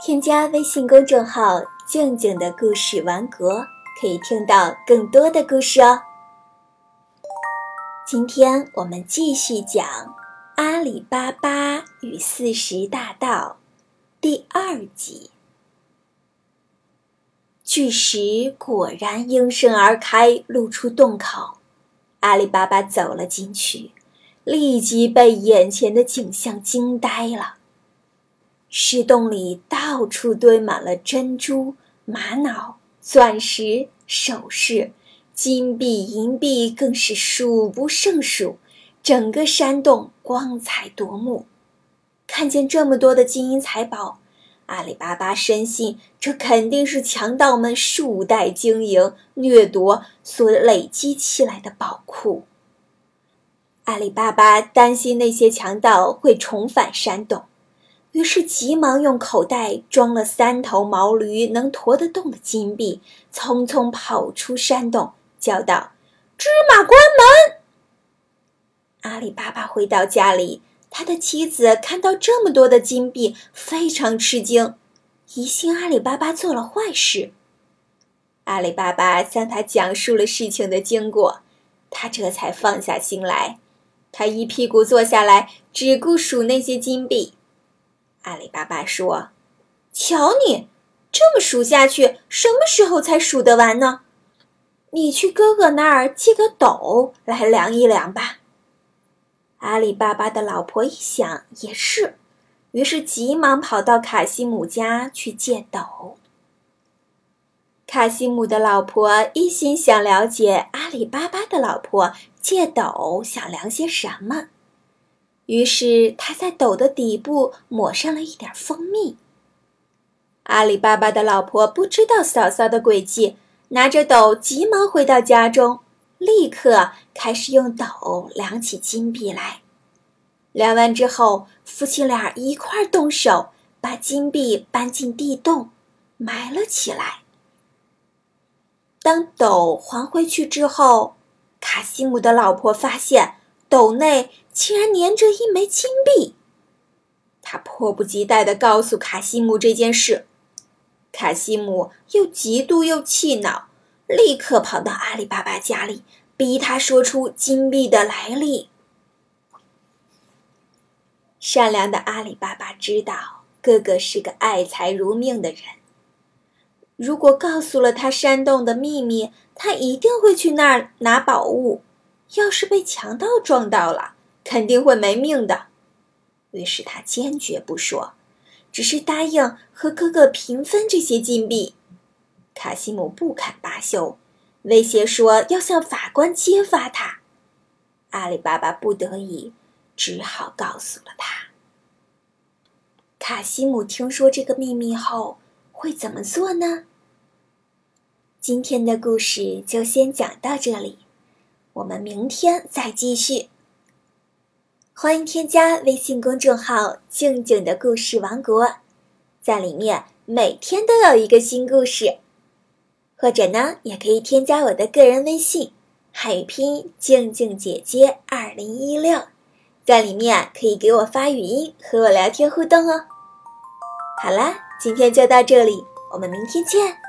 添加微信公众号“静静的故事王国”，可以听到更多的故事哦。今天我们继续讲《阿里巴巴与四十大盗》第二集。巨石果然应声而开，露出洞口。阿里巴巴走了进去，立即被眼前的景象惊呆了。石洞里到处堆满了珍珠、玛瑙、钻石、首饰。金币、银币更是数不胜数，整个山洞光彩夺目。看见这么多的金银财宝，阿里巴巴深信这肯定是强盗们数代经营掠夺所累积起来的宝库。阿里巴巴担心那些强盗会重返山洞，于是急忙用口袋装了三头毛驴能驮得动的金币，匆匆跑出山洞。叫道：“芝麻关门！”阿里巴巴回到家里，他的妻子看到这么多的金币，非常吃惊，疑心阿里巴巴做了坏事。阿里巴巴向他讲述了事情的经过，他这才放下心来。他一屁股坐下来，只顾数那些金币。阿里巴巴说：“瞧你，这么数下去，什么时候才数得完呢？”你去哥哥那儿借个斗来量一量吧。阿里巴巴的老婆一想也是，于是急忙跑到卡西姆家去借斗。卡西姆的老婆一心想了解阿里巴巴的老婆借斗想量些什么，于是他在斗的底部抹上了一点蜂蜜。阿里巴巴的老婆不知道嫂嫂的诡计。拿着斗，急忙回到家中，立刻开始用斗量起金币来。量完之后，夫妻俩一块儿动手，把金币搬进地洞，埋了起来。当斗还回去之后，卡西姆的老婆发现斗内竟然粘着一枚金币，他迫不及待地告诉卡西姆这件事。卡西姆又嫉妒又气恼，立刻跑到阿里巴巴家里，逼他说出金币的来历。善良的阿里巴巴知道哥哥是个爱财如命的人，如果告诉了他山洞的秘密，他一定会去那儿拿宝物。要是被强盗撞到了，肯定会没命的。于是他坚决不说。只是答应和哥哥平分这些金币，卡西姆不肯罢休，威胁说要向法官揭发他。阿里巴巴不得已，只好告诉了他。卡西姆听说这个秘密后会怎么做呢？今天的故事就先讲到这里，我们明天再继续。欢迎添加微信公众号“静静的故事王国”，在里面每天都有一个新故事。或者呢，也可以添加我的个人微信，汉语拼音“静静姐姐二零一六”，在里面可以给我发语音和我聊天互动哦。好啦，今天就到这里，我们明天见。